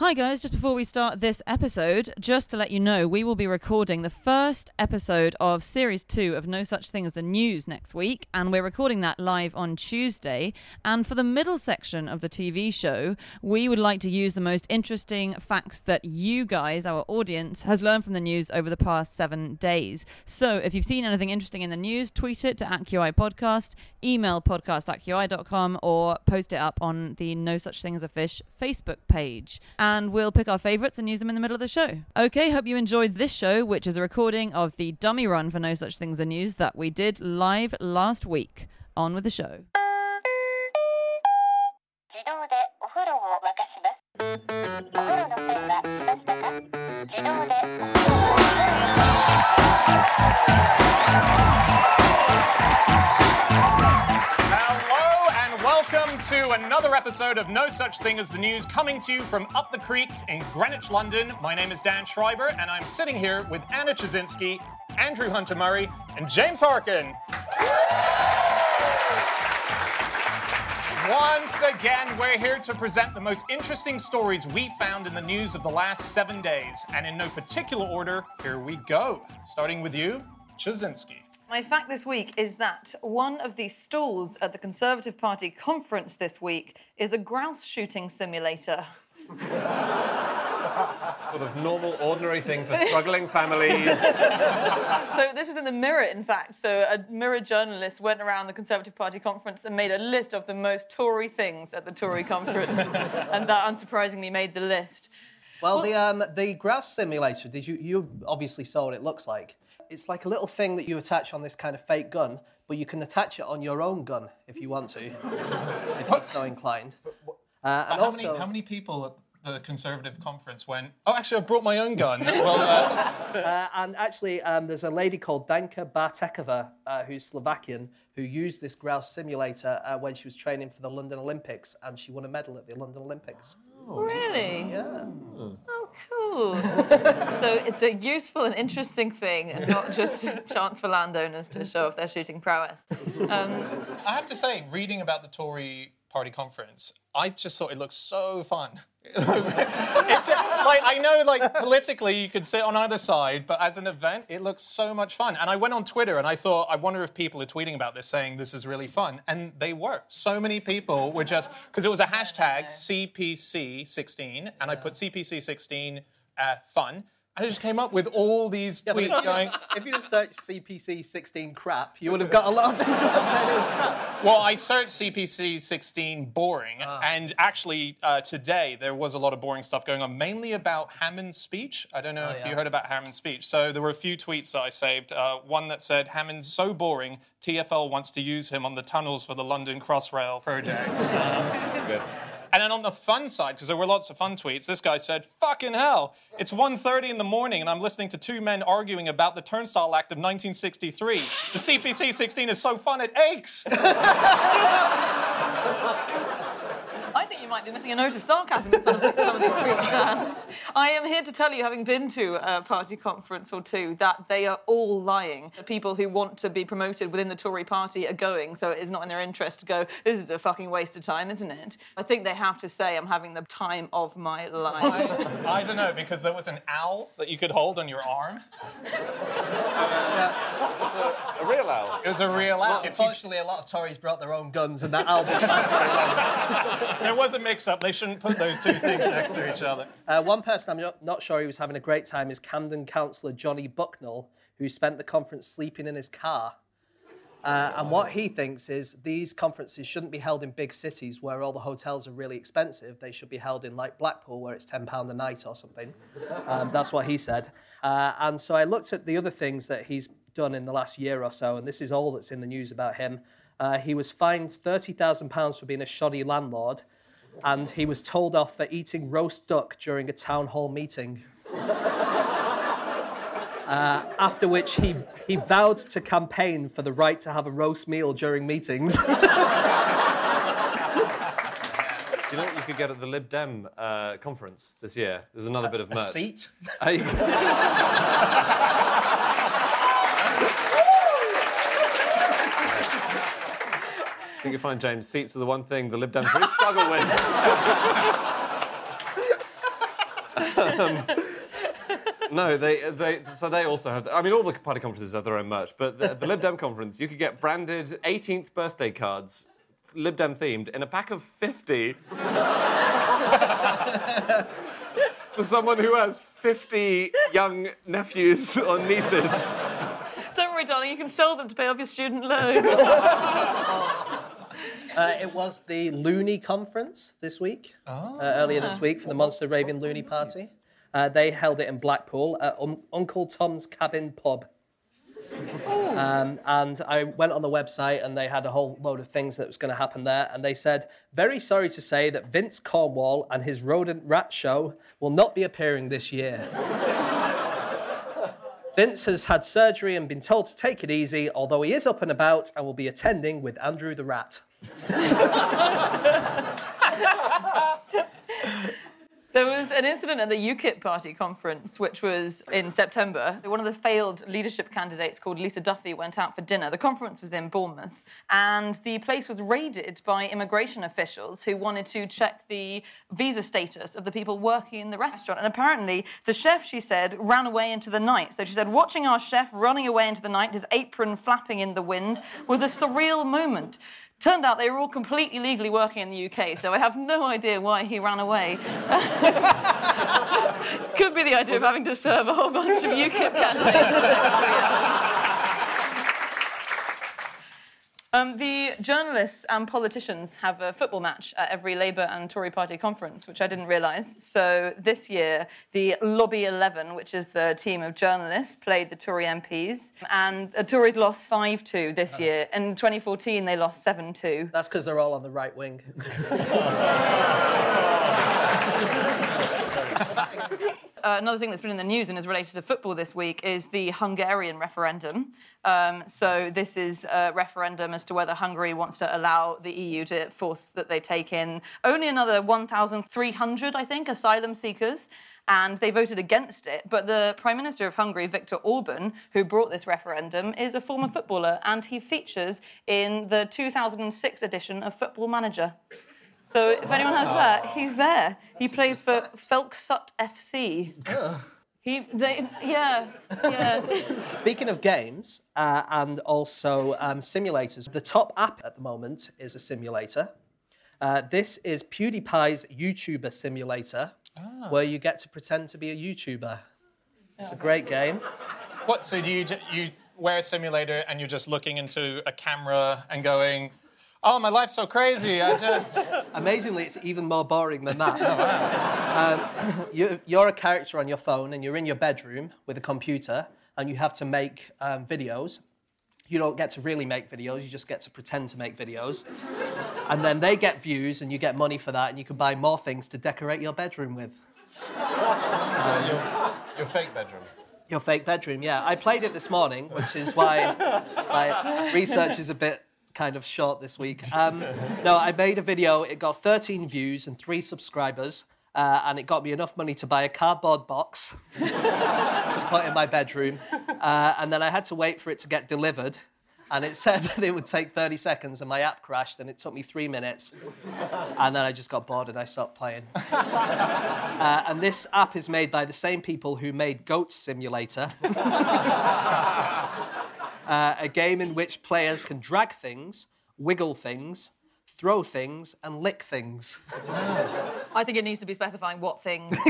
Hi, guys. Just before we start this episode, just to let you know, we will be recording the first episode of series two of No Such Thing as the News next week, and we're recording that live on Tuesday. And for the middle section of the TV show, we would like to use the most interesting facts that you guys, our audience, has learned from the news over the past seven days. So if you've seen anything interesting in the news, tweet it to at QI Podcast, email podcast at QI.com, or post it up on the No Such Thing as a Fish Facebook page. And we'll pick our favorites and use them in the middle of the show. Okay, hope you enjoyed this show, which is a recording of the dummy run for No Such Things as News that we did live last week. On with the show. To another episode of No Such Thing as the News, coming to you from up the creek in Greenwich, London. My name is Dan Schreiber, and I'm sitting here with Anna Ptaszynski, Andrew Hunter Murray, and James Harkin. Once again, we're here to present the most interesting stories we found in the news of the last seven days. And in no particular order, here we go. Starting with you, Ptaszynski. My fact this week is that one of the stalls at the Conservative Party conference this week is a grouse shooting simulator. sort of normal, ordinary thing for struggling families. So this was in the Mirror, in fact. So a Mirror journalist went around the Conservative Party conference and made a list of the most Tory things at the Tory conference, and that unsurprisingly made the list. Well, the um, the grouse simulator. Did you you obviously saw what it looks like? It's like a little thing that you attach on this kind of fake gun, but you can attach it on your own gun if you want to, if you're so inclined. Uh, and how, also, many, how many people at the Conservative conference went, oh, actually, I've brought my own gun? well, uh, uh, and actually, um, there's a lady called Danka Bartekova, uh, who's Slovakian, who used this grouse simulator uh, when she was training for the London Olympics, and she won a medal at the London Olympics. Really? Yeah. So it's a useful and interesting thing, and not just a chance for landowners to show off their shooting prowess. Um, I have to say, reading about the Tory party conference, I just thought it looked so fun. It ju- like I know, like politically, you could sit on either side, but as an event, it looks so much fun. And I went on Twitter and I thought, I wonder if people are tweeting about this, saying this is really fun, and they were. So many people were just because it was a hashtag CPC16, and I put CPC16 uh, fun. And I just came up with all these but tweets going. If you had searched CPC 16 crap, you would have got a lot of things that said it was crap. Well, I searched CPC 16 boring, Ah. and actually uh, today there was a lot of boring stuff going on, mainly about Hammond's speech. I don't know Oh, if yeah. you heard about Hammond's speech. So there were a few tweets that I saved. Uh, one that said, Hammond's so boring, TFL wants to use him on the tunnels for the London Crossrail project. Good. And then on the fun side, because there were lots of fun tweets, this guy said, "Fucking hell! It's 1.30 in the morning, and I'm listening to two men arguing about the Turnstile Act of 1963. The CPC 16 is so fun it aches." I might be missing a note of sarcasm in some of, some of these tweets. I am here to tell you, having been to a party conference or two, that they are all lying. The people who want to be promoted within the Tory party are going, so it is not in their interest to go, this is a fucking waste of time, isn't it? I think they have to say, I'm having the time of my life. I don't know because there was an owl that you could hold on your arm. It's a, a real owl. It was a real owl. If you- Unfortunately, a lot of Tories brought their own guns, and that album lasted there was a mix-up. They shouldn't put those two things next to each other. Uh, one person I'm not, not sure he was having a great time is Camden councillor Johnny Bucknell, who spent the conference sleeping in his car. Uh, and what he thinks is these conferences shouldn't be held in big cities where all the hotels are really expensive. They should be held in like Blackpool where it's £10 a night or something. Um, that's what he said. Uh, and so I looked at the other things that he's done in the last year or so, and this is all that's in the news about him. Uh, he was fined £30,000 for being a shoddy landlord, and he was told off for eating roast duck during a town hall meeting. Uh, after which he, he vowed to campaign for the right to have a roast meal during meetings. Do you know what you could get at the Lib Dem uh, conference this year? There's another bit of merch. seat? Uh, you- I think you find, James, seats are the one thing the Lib Dems really struggle with. Um, no, they, they so they also have. I mean, all the party conferences have their own merch, but the, the Lib Dem conference, you could get branded 18th birthday cards, Lib Dem themed, in a pack of 50. For someone who has 50 young nephews or nieces. Don't worry, darling, you can sell them to pay off your student loan. Uh, it was the Looney Conference this week, uh, earlier this week for the Monster Raving Looney Party. Uh, they held it in Blackpool at Un- Uncle Tom's Cabin Pub. Um, and I went on the website and they had a whole load of things that was going to happen there. And they said, very sorry to say that Vince Cornwall and his rodent rat show will not be appearing this year. Vince has had surgery and been told to take it easy, although he is up and about and will be attending with Andrew the Rat. There was an incident at the UKIP party conference, which was in September. One of the failed leadership candidates called Lisa Duffy went out for dinner. The conference was in Bournemouth, and the place was raided by immigration officials who wanted to check the visa status of the people working in the restaurant. And apparently, the chef, she said, ran away into the night. So she said, watching our chef running away into the night, his apron flapping in the wind, was a surreal moment. Turned out they were all completely legally working in the UK, so I have no idea why he ran away. Could be the idea of having to serve a whole bunch of UKIP candidates. Um, the journalists and politicians have a football match at every Labour and Tory party conference, which I didn't realise. So this year, the Lobby 11, which is the team of journalists, played the Tory MPs. And the Tories lost 5 2 this year. In 2014, they lost 7 2. That's because they're all on the right wing. Uh, another thing that's been in the news and is related to football this week is the Hungarian referendum. Um, so this is a referendum as to whether Hungary wants to allow the EU to force that they take in only another 1,300, I think, asylum seekers. And they voted against it. But the Prime Minister of Hungary, Viktor Orban, who brought this referendum, is a former footballer and he features in the 2006 edition of Football Manager. So if anyone has that, he's there. He plays for Felcsút FC. He, they, yeah, yeah. Speaking of games uh, and also um, simulators, the top app at the moment is a simulator. Uh, this is PewDiePie's YouTuber simulator, where you get to pretend to be a YouTuber. It's a great game. What? So do you j- you wear a simulator and you're just looking into a camera and going, "Oh, my life's so crazy. I just." Amazingly, it's even more boring than that. um, you, you're a character on your phone and you're in your bedroom with a computer and you have to make um, videos. You don't get to really make videos, you just get to pretend to make videos. And then they get views and you get money for that and you can buy more things to decorate your bedroom with. Your fake bedroom. Your fake bedroom, yeah. I played it this morning, which is why my research is a bit kind of short this week. Um, no, I made a video. It got 13 views and three subscribers, uh, and it got me enough money to buy a cardboard box to put in my bedroom. Uh, and then I had to wait for it to get delivered. And it said that it would take 30 seconds, and my app crashed, and it took me three minutes. And then I just got bored and I stopped playing. Uh, and this app is made by the same people who made Goat Simulator, uh, a game in which players can drag things, wiggle things, throw things, and lick things. I think it needs to be specifying what things.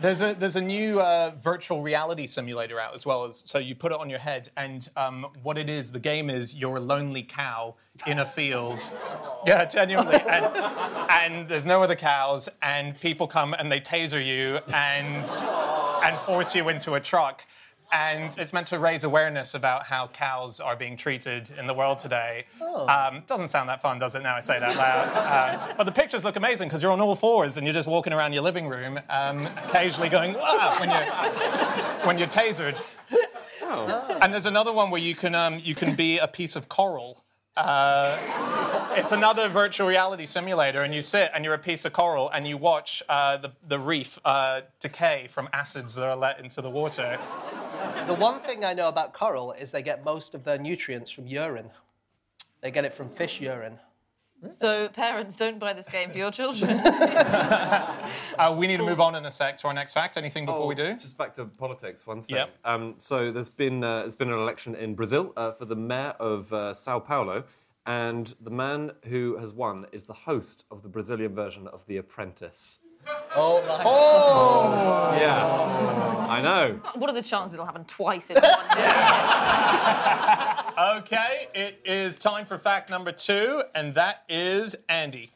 There's a there's a new uh, virtual reality simulator out as well as so you put it on your head and um, what it is the game is you're a lonely cow in a field. Yeah, genuinely. And, and there's no other cows and people come and they taser you and and force you into a truck. And it's meant to raise awareness about how cows are being treated in the world today. Um, doesn't sound that fun, does it? Now I say that loud. Uh, but the pictures look amazing because you're on all fours and you're just walking around your living room, um, occasionally going when you're when you're tasered. And there's another one where you can um, you can be a piece of coral. Uh, it's another virtual reality simulator, and you sit and you're a piece of coral, and you watch uh, the the reef uh, decay from acids that are let into the water. The one thing I know about coral is they get most of their nutrients from urine. They get it from fish urine. So parents, don't buy this game for your children. Uh, we need to move on in a sec to our next fact. Anything before we do? Just back to politics, one thing. Yep. Um, so there's been uh, there's been an election in Brazil uh, for the mayor of uh, Sao Paulo, and the man who has won is the host of the Brazilian version of The Apprentice. Oh my Yeah, I know. what are the chances it'll happen twice in one year? Okay, it is time for fact number two, and that is Andy.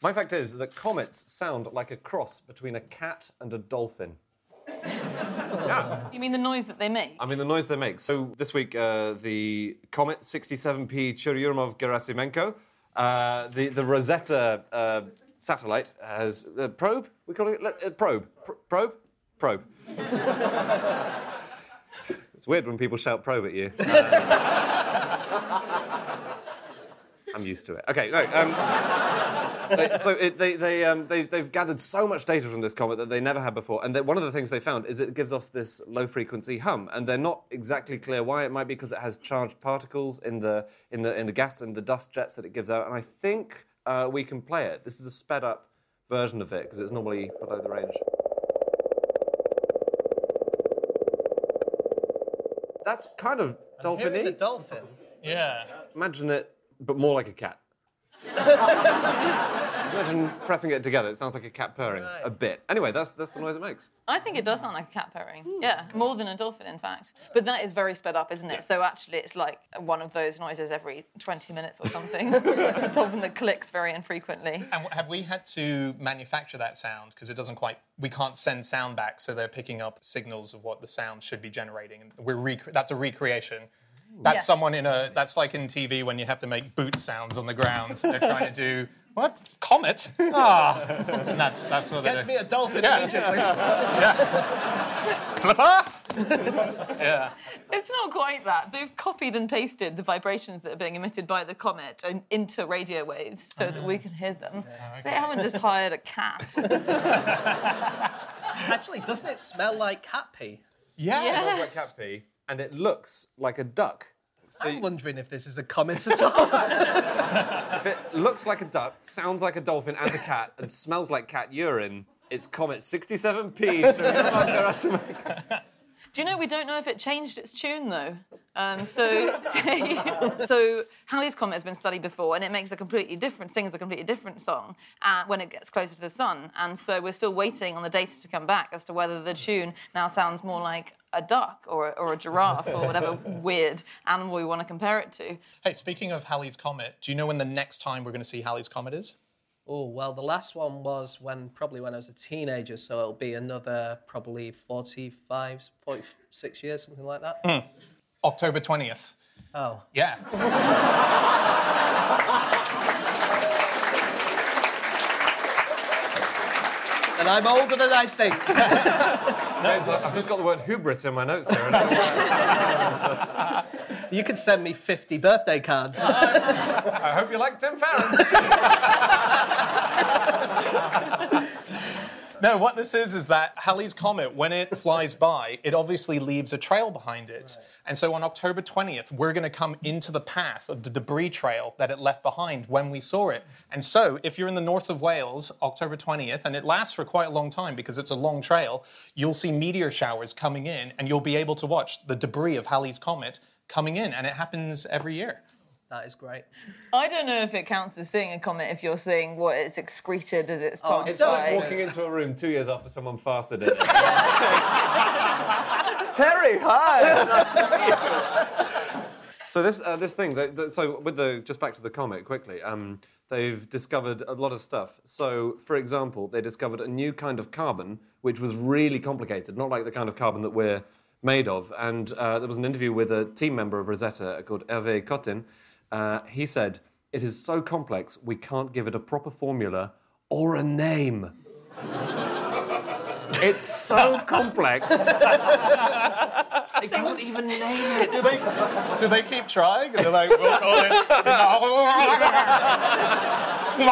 My fact is that comets sound like a cross between a cat and a dolphin. yeah. You mean the noise that they make? I mean, the noise they make. So this week, uh, the Comet 67P Churyumov Gerasimenko, uh, the, the Rosetta uh, satellite has uh, probe. We call it uh, probe. Pr- probe. Probe. it's weird when people shout probe at you. Uh, I'm used to it. Okay, no. Um, they, so it, they, they, um, they've, they've gathered so much data from this comet that they never had before. And one of the things they found is it gives us this low frequency hum. And they're not exactly clear why. It might be because it has charged particles in the, in the, in the gas and the dust jets that it gives out. And I think uh, we can play it. This is a sped up version of it because it's normally below the range. That's kind of Hearing the dolphin-y. dolphin. Yeah. Imagine it, but more like a cat. Imagine pressing it together. It sounds like a cat purring a bit. Anyway, that's that's the noise it makes. I think it does sound like a cat purring. Yeah, more than a dolphin, in fact. But that is very sped up, isn't it? So actually, it's like one of those noises every 20 minutes or something. a dolphin that clicks very infrequently. And have we had to manufacture that sound because it doesn't quite? We can't send sound back, so they're picking up signals of what the sound should be generating, and we're rec- that's a recreation. That's Yes. someone in a. That's like in TV when you have to make boot sounds on the ground. They're trying to do what comet? Ah, and that's that's what they're Get doing. me a dolphin Yeah. immediately. Flipper. yeah. It's not quite that. They've copied and pasted the vibrations that are being emitted by the comet in- into radio waves so that we can hear them. They haven't just hired a cat. Actually, doesn't it smell like cat pee? Yeah. It's like cat pee, and it looks like a duck. So I'm wondering if this is a comet at all. if it looks like a duck, sounds like a dolphin and a cat, and smells like cat urine, it's Comet 67P. Do you know we don't know if it changed its tune though? Um, so, so Halley's Comet has been studied before, and it makes a completely different, sings a completely different song uh, when it gets closer to the sun. And so we're still waiting on the data to come back as to whether the tune now sounds more like a duck or, or a giraffe or whatever weird animal we want to compare it to. Hey, speaking of Halley's Comet, do you know when the next time we're going to see Halley's Comet is? oh well, the last one was when probably when I was a teenager, so it'll be another probably 45, 46 years, something like that. Hmm. October 20th. Oh, Yeah. and I'm older than I think. James, I've just got the word hubris in my notes here. You could send me 50 birthday cards. I hope you like Tim Farron. No, what this is is that Halley's Comet, when it flies by, it obviously leaves a trail behind it. And so on October 20th, we're going to come into the path of the debris trail that it left behind when we saw it. And so if you're in the north of Wales, October 20th, and it lasts for quite a long time because it's a long trail, you'll see meteor showers coming in and you'll be able to watch the debris of Halley's Comet coming in. And it happens every year. That is great. I don't know if it counts as seeing a comet if you're seeing what it's excreted as it's Oh, passed it's It's by. like walking into a room two years after someone fasted in it. Terry, hi. so this uh, this thing, that, that- so with the just back to the comet quickly. Um, they've discovered a lot of stuff. So, for example, they discovered a new kind of carbon which was really complicated, not like the kind of carbon that we're made of. And uh, there was an interview with a team member of Rosetta called Hervé Cottin. Uh, he said, "It is so complex we can't give it a proper formula or a name." It's so complex. they can't even name it. Do they, do they keep trying? And they're like, we'll call it.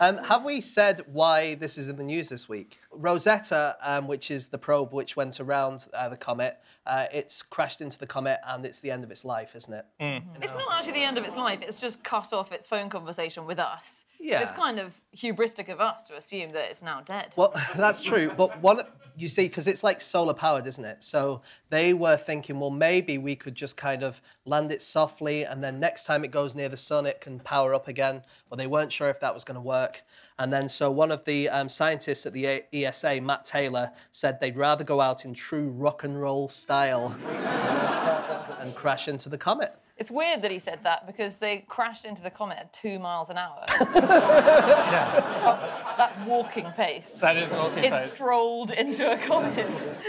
Um, have we said why this is in the news this week? Rosetta, um, which is the probe which went around uh, the comet, uh, it's crashed into the comet and it's the end of its life, isn't it? It's not actually the end of its life. It's just cut off its phone conversation with us. Yeah. It's kind of hubristic of us to assume that it's now dead. Well, that's true. But one, you see, because it's like solar powered, isn't it? So they were thinking, well, maybe we could just kind of land it softly, and then next time it goes near the sun, it can power up again. Well, they weren't sure if that was going to work. And then, so one of the um, scientists at the ESA, Matt Taylor, said they'd rather go out in true rock and roll style and crash into the comet. It's weird that he said that because they crashed into the comet at two miles an hour. That's walking pace. That is walking It pace. It strolled into a comet.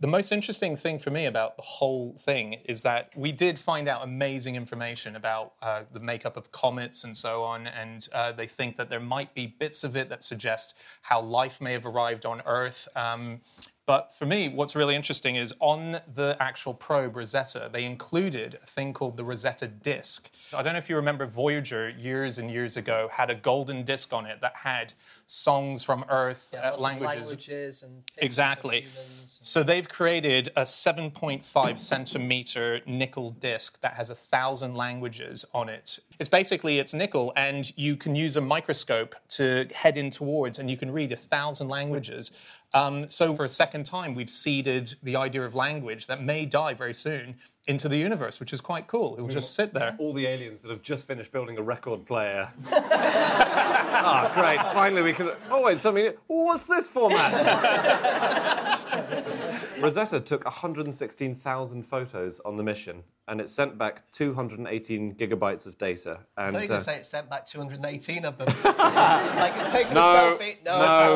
The most interesting thing for me about the whole thing is that we did find out amazing information about uh, the makeup of comets and so on, and uh, they think that there might be bits of it that suggest how life may have arrived on Earth. Um, but for me, what's really interesting is on the actual probe Rosetta, they included a thing called the Rosetta disk. I don't know if you remember Voyager years and years ago had a golden disc on it that had songs from Earth, uh, languages. languages and Exactly. humans. So they've created a 7.5 centimeter nickel disc that has a thousand languages on it. It's basically it's nickel, and you can use a microscope to head in towards, and you can read a thousand languages. Um, so for a second time, we've seeded the idea of language that may die very soon into the universe, which is quite cool. It will just sit there. All the aliens that have just finished building a record player. Ah, great. Finally, we can. Oh, wait, something. Oh, what's this format? Rosetta took 116,000 photos on the mission, and it sent back 218 gigabytes of data. And I thought you were uh, going to say it sent back 218 of them. like it's taking No, a selfie. No, no,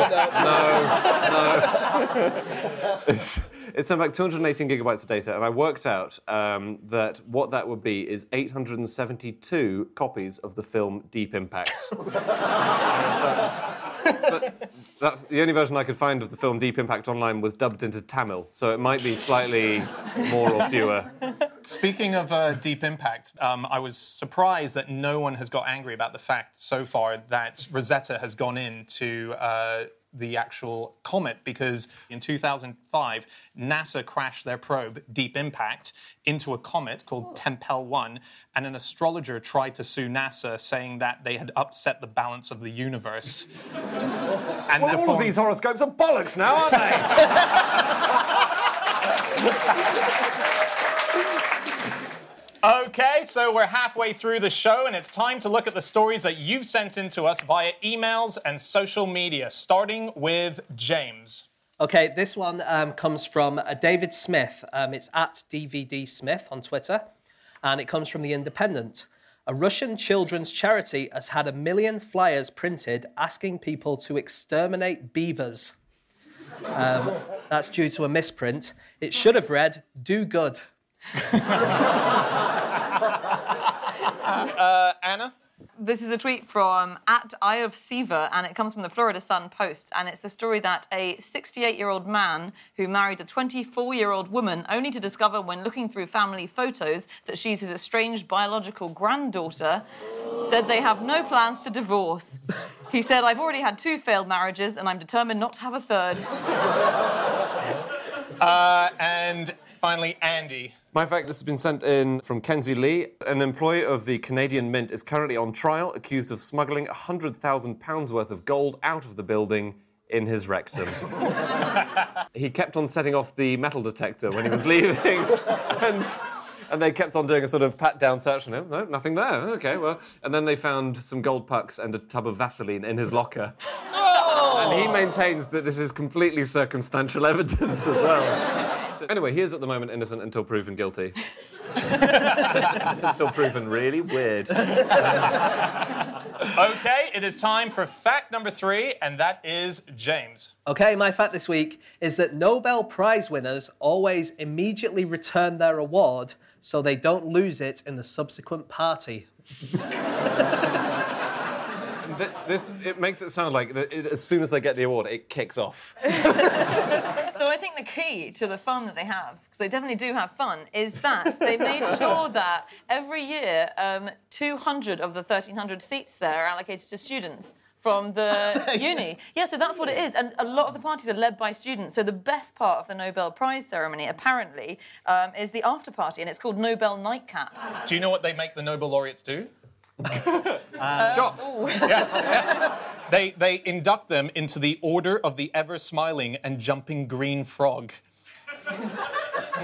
no, no. It sent back 218 gigabytes of data, and I worked out um, that what that would be is 872 copies of the film Deep Impact. that's, but that's the only version I could find of the film Deep Impact online was dubbed into Tamil, so it might be slightly more or fewer. Speaking of uh, Deep Impact, um, I was surprised that no one has got angry about the fact so far that Rosetta has gone into uh, the actual comet because in 2005, NASA crashed their probe, Deep Impact, into a comet called oh. Tempel 1, and an astrologer tried to sue NASA saying that they had upset the balance of the universe. and Well, all of these horoscopes are bollocks now, aren't they? Okay, so we're halfway through the show, and it's time to look at the stories that you've sent in to us via emails and social media, starting with James. Okay, this one um, comes from uh, David Smith. Um, it's at DVD Smith on Twitter, and it comes from The Independent. A Russian children's charity has had a million flyers printed asking people to exterminate beavers. Um, that's due to a misprint. It should have read, Do good. Uh, Anna? This is a tweet from at Eye of Siva, and it comes from the Florida Sun Post. And it's the story that a 68 year old man who married a 24 year old woman, only to discover when looking through family photos that she's his estranged biological granddaughter, said they have no plans to divorce. He said, I've already had two failed marriages, and I'm determined not to have a third. Uh, and finally, Andy. My fact this has been sent in from Kenzie Lee. An employee of the Canadian Mint is currently on trial, accused of smuggling £100,000 worth of gold out of the building in his rectum. he kept on setting off the metal detector when he was leaving, and, and they kept on doing a sort of pat down search on oh, him. No, nothing there. Okay, well. And then they found some gold pucks and a tub of Vaseline in his locker. And he maintains that this is completely circumstantial evidence as well. So anyway, he is at the moment innocent until proven guilty. until proven really weird. Okay, it is time for fact number three, and that is James. Okay, my fact this week is that Nobel Prize winners always immediately return their award so they don't lose it in the subsequent party. This it makes it sound like as soon as they get the award, it kicks off. So I think the key to the fun that they have, because they definitely do have fun, is that they made sure that every year um, 200 of the 1,300 seats there are allocated to students. from the uni. Yeah, so that's what it is. And a lot of the parties are led by students. So the best part of the Nobel Prize ceremony, apparently, um, is the after party, and it's called Nobel Nightcap. Do you know what they make the Nobel laureates do? Shots. They, they induct them into the Order of the Ever Smiling and Jumping Green Frog.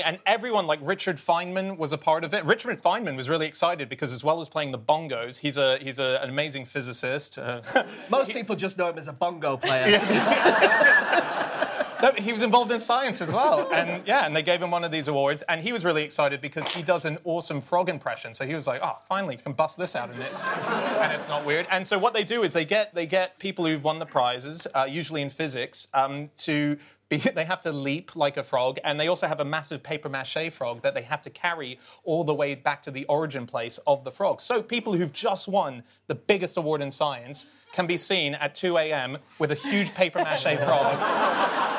and everyone, like Richard Feynman, was a part of it. Richard Feynman was really excited because, as well as playing the bongos, he's a he's a, an amazing physicist. Uh, Most people just know him as a bongo player. No, he was involved in science as well. And yeah, and they gave him one of these awards. And he was really excited because he does an awesome frog impression. So he was like, oh, finally, you can bust this out and it's, and it's not weird. And so what they do is they get, they get people who've won the prizes, uh, usually in physics, um, to be, they have to leap like a frog, and they also have a massive paper mache frog that they have to carry all the way back to the origin place of the frog. So people who've just won the biggest award in science can be seen at 2 a.m. with a huge paper mache frog.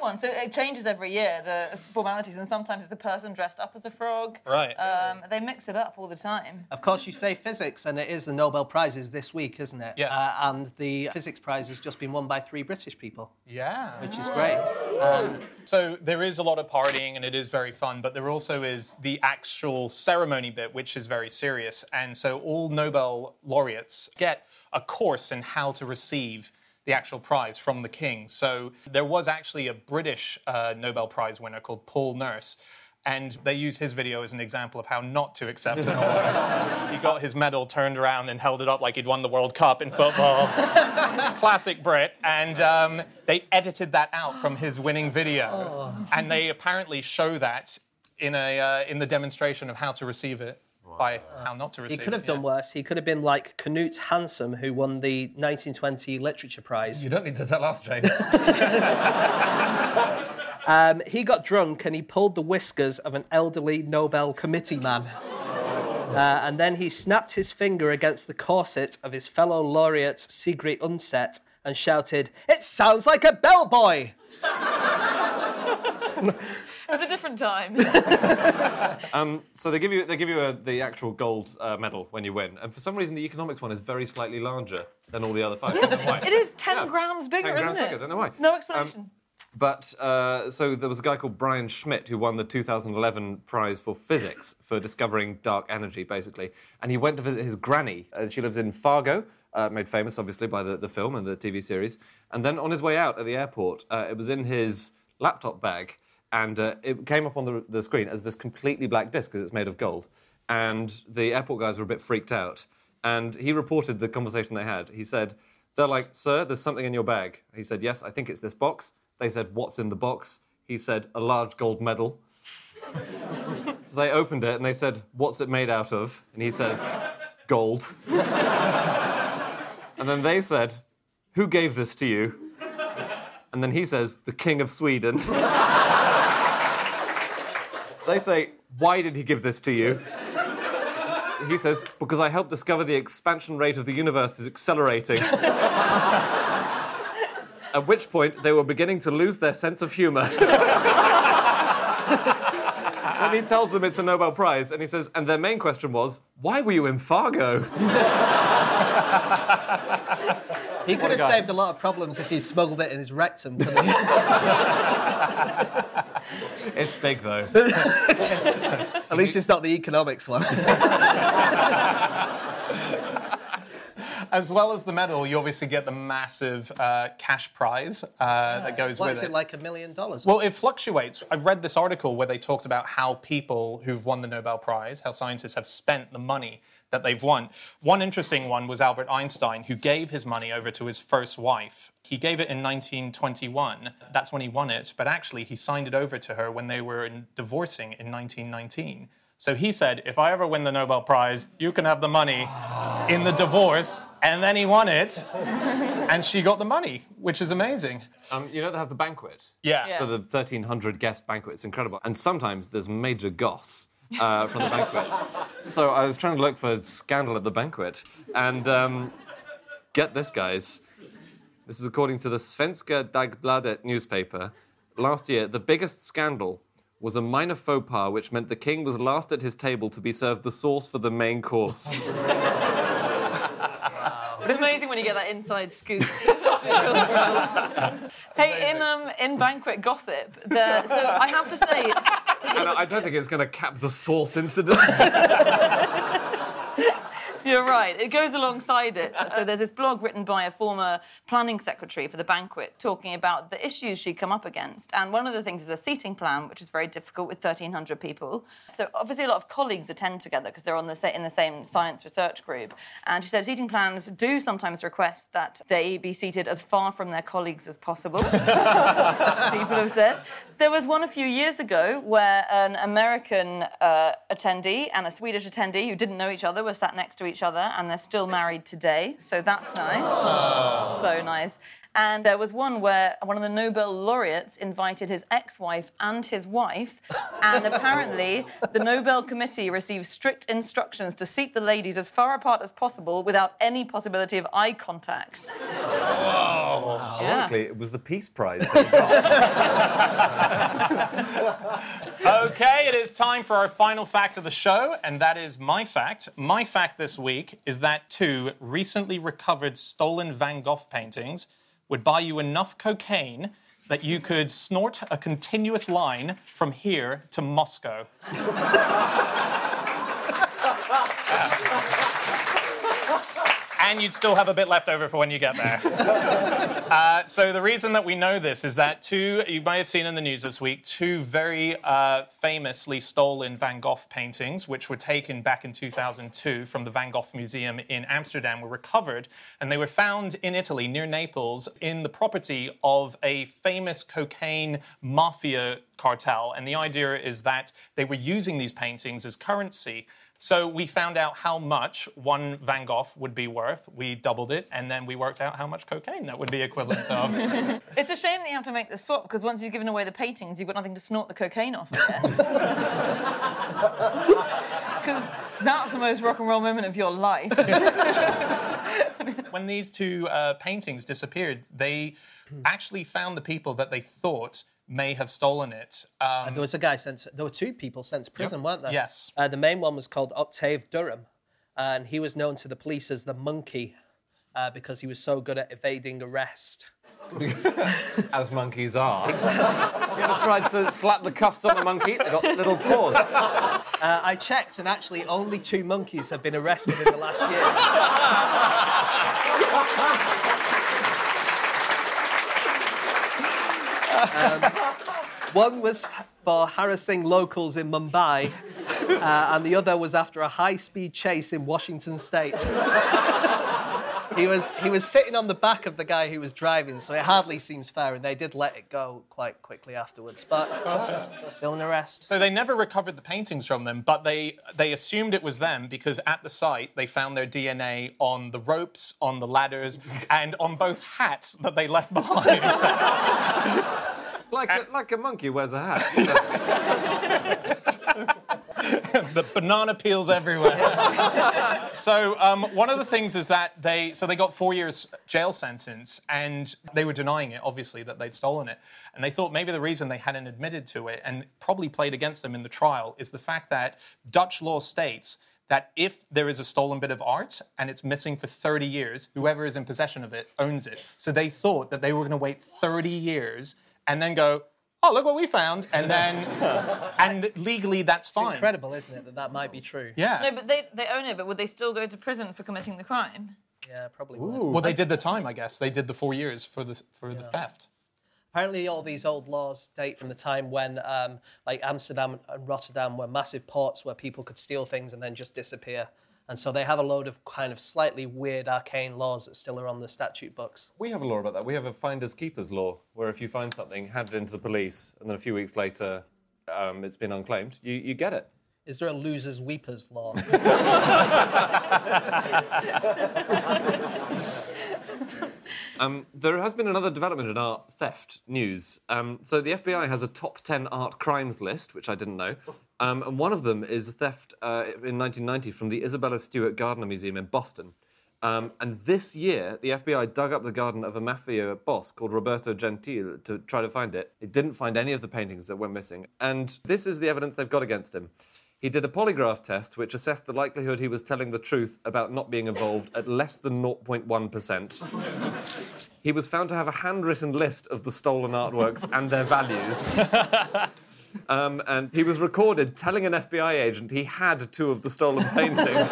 Or one. So it changes every year, the formalities, and sometimes it's a person dressed up as a frog. Right. Um, they mix it up all the time. Of course, you say physics, and it is the Nobel Prizes this week, isn't it? Yes. Uh, and the physics prize has just been won by three British people, Yeah. which is great. Um, So there is a lot of partying and it is very fun, but there also is the actual ceremony bit, which is very serious. And so all Nobel laureates get a course in how to receive the actual prize from the king. So there was actually a British uh, Nobel Prize winner called Paul Nurse. And they use his video as an example of how not to accept an award. he got his medal turned around and held it up like he'd won the World Cup in football classic Brit, and um, they edited that out from his winning video, and they apparently show that in a uh, in the demonstration of how to receive it by how not to receive. he could have it. done yeah. worse. He could have been like Knut Hamsun, who won the 1920 Literature Prize. You don't need to tell us, James. Um, he got drunk and he pulled the whiskers of an elderly Nobel committee man. Uh, and then he snapped his finger against the corset of his fellow laureate Sigrid Undset and shouted, It sounds like a bellboy! It was a different time. so they give you they give you a, the actual gold uh, medal when you win, and for some reason the economics one is very slightly larger than all the other five. I don't know why. it is 10 Yeah. grams bigger, 10 grams isn't it? bigger, I don't know why. No Um, explanation. But uh, so there was a guy called Brian Schmidt who won the 2011 prize for physics for discovering dark energy, basically. And he went to visit his granny, and she lives in Fargo, uh, made famous obviously by the, the film and the TV series. And then on his way out at the airport, uh, it was in his laptop bag, and uh, it came up on the, the screen as this completely black disc because it's made of gold. And the airport guys were a bit freaked out. And he reported the conversation they had. He said, they're like, sir, there's something in your bag. He said, yes, I think it's this box. They said, what's in the box? He said, a large gold medal. so they opened it and they said, what's it made out of? And he says, gold. and then they said, who gave this to you? And then he says, the King of Sweden. They say, why did he give this to you? He says, because I helped discover the expansion rate of the universe is accelerating. At which point, they were beginning to lose their sense of humor. and he tells them it's a Nobel Prize, and he says, and their main question was, why were you in Fargo? He could have saved a lot of problems if he'd smuggled it in his rectum. It's big, though. At least it's not the economics one. As well as the medal, you obviously get the massive uh, cash prize uh, that goes What with is it like a million dollars? Well, it fluctuates. I read this article where they talked about how people who've won the Nobel Prize, how scientists have spent the money that they've won. One interesting one was Albert Einstein, who gave his money over to his first wife. He gave it in 1921. That's when he won it, but actually he signed it over to her when they were in- divorcing in 1919. So he said, if I ever win the Nobel Prize, you can have the money in the divorce. And then he won it, and she got the money, which is amazing. Um, you know they have the banquet? Yeah. Yeah. So the 1,300 guest banquet, it's incredible. And sometimes there's major goss uh, from the banquet. So I was trying to look for scandal at the banquet. And um, get this, guys. This is according to the Svenska Dagbladet newspaper. Last year, the biggest scandal was a minor faux pas which meant the king was last at his table to be served the sauce for the main course. It's amazing when you get that inside scoop. hey, in um in banquet gossip, there, so I have to say, And I don't think it's going to cap the sauce incident. You're right. It goes alongside it. So there's this blog written by a former planning secretary for the banquet talking about the issues she'd come up against. And one of the things is a seating plan, which is very difficult with 1,300 people. So obviously a lot of colleagues attend together because they're on the sa- in the same science research group. And she said seating plans do sometimes request that they be seated as far from their colleagues as possible. People have said. There was one a few years ago where an American uh, attendee and a Swedish attendee who didn't know each other were sat next to each other, and they're still married today. So that's nice. Oh. So nice. And there was one where one of the Nobel laureates invited his ex wife and his wife, and apparently the Nobel Committee received strict instructions to seat the ladies as far apart as possible without any possibility of eye contact. Oh, Ironically, it was the Peace Prize. Okay, it is time for our final fact of the show, and that is my fact. My fact this week is that two recently recovered stolen Van Gogh paintings would buy you enough cocaine that you could snort a continuous line from here to Moscow. and you'd still have a bit left over for when you get there. Uh, so the reason that we know this is that two, you may have seen in the news this week, two very uh, famously stolen Van Gogh paintings, which were taken back in 2002 from the Van Gogh Museum in Amsterdam, were recovered, and they were found in Italy near Naples in the property of a famous cocaine mafia cartel. And the idea is that they were using these paintings as currency. So we found out how much one Van Gogh would be worth. We doubled it, and then we worked out how much cocaine that would be equivalent of. It's a shame that you have to make the swap because once you've given away the paintings, you've got nothing to snort the cocaine off. Because that's the most rock and roll moment of your life. when these two uh, paintings disappeared, they actually found the people that they thought may have stolen it. Um, There was a guy sent. There were two people sent to prison, weren't there? Yes. Uh, the main one was called Octave Durham, and he was known to the police as the Monkey uh, because he was so good at evading arrest. As monkeys are. Exactly. You ever tried to slap the cuffs on a monkey? They've got little paws. Uh, I checked, and actually, only two monkeys have been arrested in the last year. Um, one was for harassing locals in Mumbai, uh, and the other was after a high-speed chase in Washington State. he was he was sitting on the back of the guy who was driving, so it hardly seems fair, and they did let it go quite quickly afterwards. But still an arrest. So they never recovered the paintings from them, but they they assumed it was them because at the site they found their DNA on the ropes, on the ladders, and on both hats that they left behind. Like a, like a monkey wears a hat. the banana peels everywhere. so um, one of the things is that they so they got four years jail sentence and they were denying it obviously that they'd stolen it and they thought maybe the reason they hadn't admitted to it and probably played against them in the trial is the fact that Dutch law states that if there is a stolen bit of art and it's missing for 30 years, whoever is in possession of it owns it. So they thought that they were going to wait 30 years and then go, oh, look what we found. And then, and legally that's fine. Incredible, isn't it, that that might be true? Yeah. no, but they, they own it, but would they still go to prison for committing the crime? Yeah, probably would. Well, they did the time, I guess. They did the four years for the for the theft. Apparently, all these old laws date from the time when, um, like Amsterdam and Rotterdam, were massive ports where people could steal things and then just disappear. And so they have a load of kind of slightly weird, arcane laws that still are on the statute books. We have a law about that. We have a finders keepers law, where if you find something, hand it into the police, and then a few weeks later, um, it's been unclaimed. You, you get it. Is there a losers weepers law? Um, there has been another development in art theft news. Um, so the FBI has a top 10 art crimes list, which I didn't know. Um, and one of them is a theft uh, in 1990 from the Isabella Stewart Gardner Museum in Boston. Um, and this year, the FBI dug up the garden of a mafia boss called Roberto Gentile to try to find it. It didn't find any of the paintings that went missing. And this is the evidence they've got against him. He did a polygraph test which assessed the likelihood he was telling the truth about not being involved at less than 0.1%. He was found to have a handwritten list of the stolen artworks and their values. Um, and he was recorded telling an FBI agent he had two of the stolen paintings.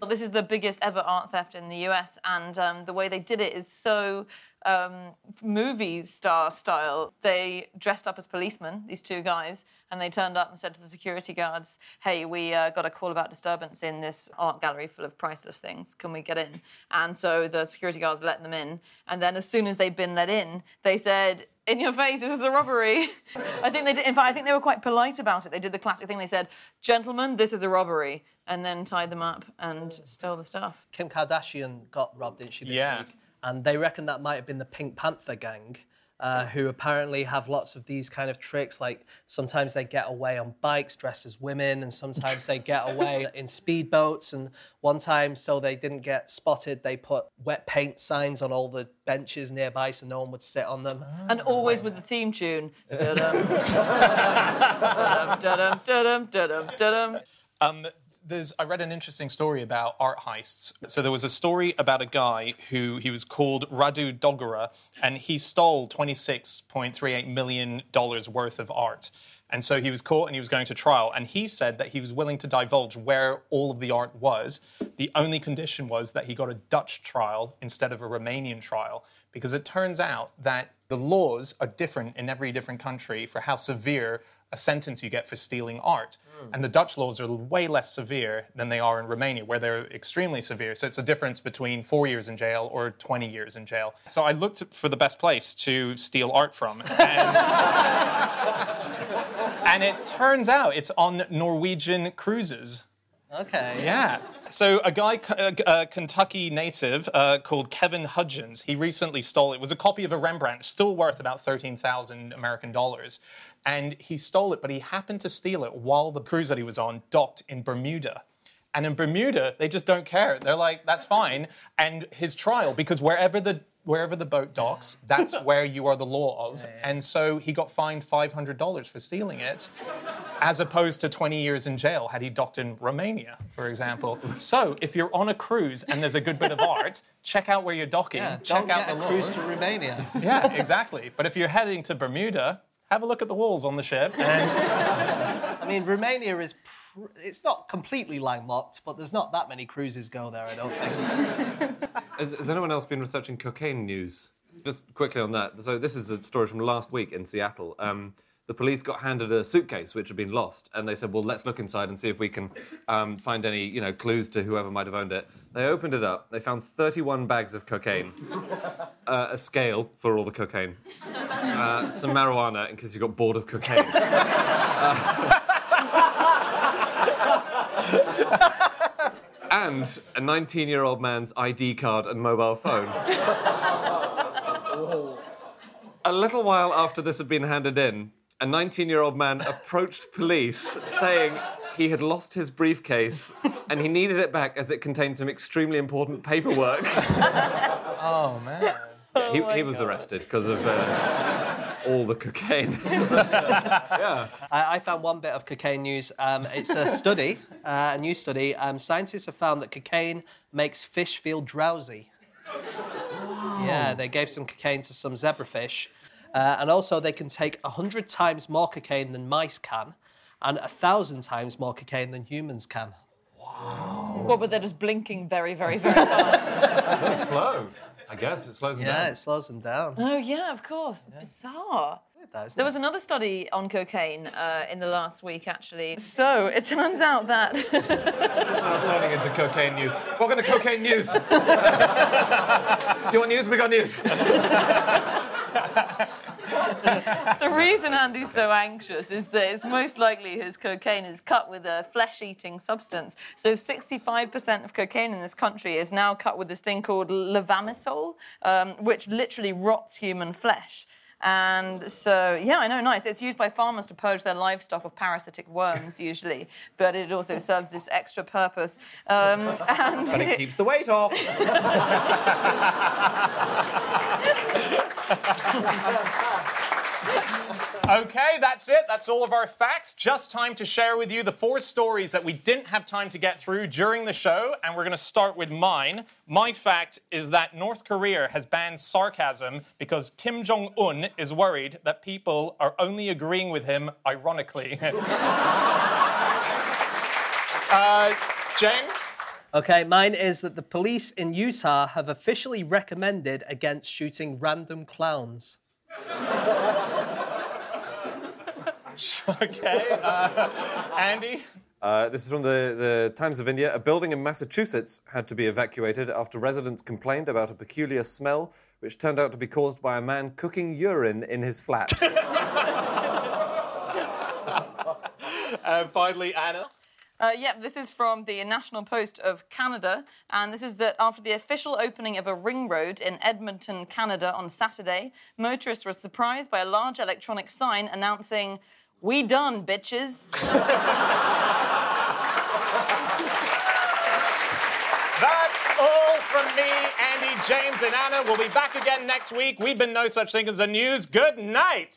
Well, this is the biggest ever art theft in the US, and um, the way they did it is so um, movie star style. They dressed up as policemen, these two guys, and they turned up and said to the security guards, Hey, we uh, got a call about disturbance in this art gallery full of priceless things. Can we get in? And so the security guards let them in. And then, as soon as they'd been let in, they said, in your face, this is a robbery. I think they did. In fact, I think they were quite polite about it. They did the classic thing. They said, "Gentlemen, this is a robbery," and then tied them up and stole the stuff. Kim Kardashian got robbed, didn't she, this Yeah. week? And they reckon that might have been the Pink Panther gang, uh, who apparently have lots of these kind of tricks. Like sometimes they get away on bikes dressed as women, and sometimes they get away in speedboats. And one time, so they didn't get spotted, they put wet paint signs on all the benches nearby so no one would sit on them. And always with the theme tune. Da-dum, da-dum, da-dum, da-dum, da-dum. Um, there's, I read an interesting story about art heists. So there was a story about a guy who he was called Radu Dogaru, and he stole 26.38 million dollars worth of art. And so he was caught and he was going to trial. And he said that he was willing to divulge where all of the art was. The only condition was that he got a Dutch trial instead of a Romanian trial, because it turns out that the laws are different in every different country for how severe a sentence you get for stealing art. Hmm. And the Dutch laws are way less severe than they are in Romania, where they're extremely severe. So it's a difference between four years in jail or 20 years in jail. So I looked for the best place to steal art from. And, and it turns out it's on Norwegian cruises. Okay. Yeah. So a guy, a, a uh, uh, Kentucky native uh, called Kevin Hudgens, he recently stole it. was a copy of a Rembrandt, still worth about thirteen thousand American dollars, and he stole it. But he happened to steal it while the cruise that he was on docked in Bermuda. And in Bermuda, they just don't care. They're like, that's fine. And his trial, because wherever the wherever the boat docks, that's where you are the law of. And so he got fined five hundred dollars for stealing it as opposed to 20 years in jail had he docked in Romania, for example. So if you're on a cruise and there's a good bit of art, check out where you're docking, Yeah, check out the a cruise laws. to Romania. Yeah, exactly. But if you're heading to Bermuda, have a look at the walls on the ship and I mean, Romania is. Pr- it's not completely landlocked, but there's not that many cruises go there, I don't think. Has, has anyone else been researching cocaine news? Just quickly on that. So this is a story from last week in Seattle. Um, the police got handed a suitcase which had been lost, and they said, "Well, let's look inside and see if we can um, find any, you know, clues to whoever might have owned it." They opened it up. They found 31 bags of cocaine, uh, a scale for all the cocaine, uh, some marijuana in case you got bored of cocaine. and a 19 year old man's ID card and mobile phone. a little while after this had been handed in, a 19 year old man approached police saying he had lost his briefcase and he needed it back as it contained some extremely important paperwork. Oh man. he, he was arrested because of uh, all the cocaine. I, I found one bit of cocaine news. Um, it's a study, uh, a new study. Um, scientists have found that cocaine makes fish feel drowsy. Yeah, they gave some cocaine to some zebrafish. Uh, and also, they can take 100 times more cocaine than mice can, and 1,000 times more cocaine than humans can. Wow! What, but they're just blinking very, very, very fast. slow. I guess it slows them down. Yeah, it slows them down. oh, yeah, of course. Bizarre. That, isn't There it? was another study on cocaine uh, in the last week, actually. So it turns out that Now turning into cocaine news. Welcome to cocaine news. you want news? We got news. the reason Andy's so anxious is that it's most likely his cocaine is cut with a flesh-eating substance. So 65% of cocaine in this country is now cut with this thing called levamisole, um, which literally rots human flesh. And so, yeah, I know, nice. It's used by farmers to purge their livestock of parasitic worms, usually, but it also serves this extra purpose. Um, and But it keeps the weight off. Okay, that's it. That's all of our facts. Just time to share with you the four stories that we didn't have time to get through during the show, and we're going to start with mine. My fact is that North Korea has banned sarcasm because Kim Jong Un is worried that people are only agreeing with him ironically. uh, James? Okay, mine is that the police in Utah have officially recommended against shooting random clowns. Okay. Uh, Andy? Uh, this is from the, the Times of India. A building in Massachusetts had to be evacuated after residents complained about a peculiar smell, which turned out to be caused by a man cooking urine in his flat. And finally, Anna? Uh, yep, this is from the National Post of Canada, and this is that after the official opening of a ring road in Edmonton, Canada on Saturday, motorists were surprised by a large electronic sign announcing, We done, bitches. That's all from me, Andy, James, and Anna. We'll be back again next week. We've been No Such Thing as the News. Good night.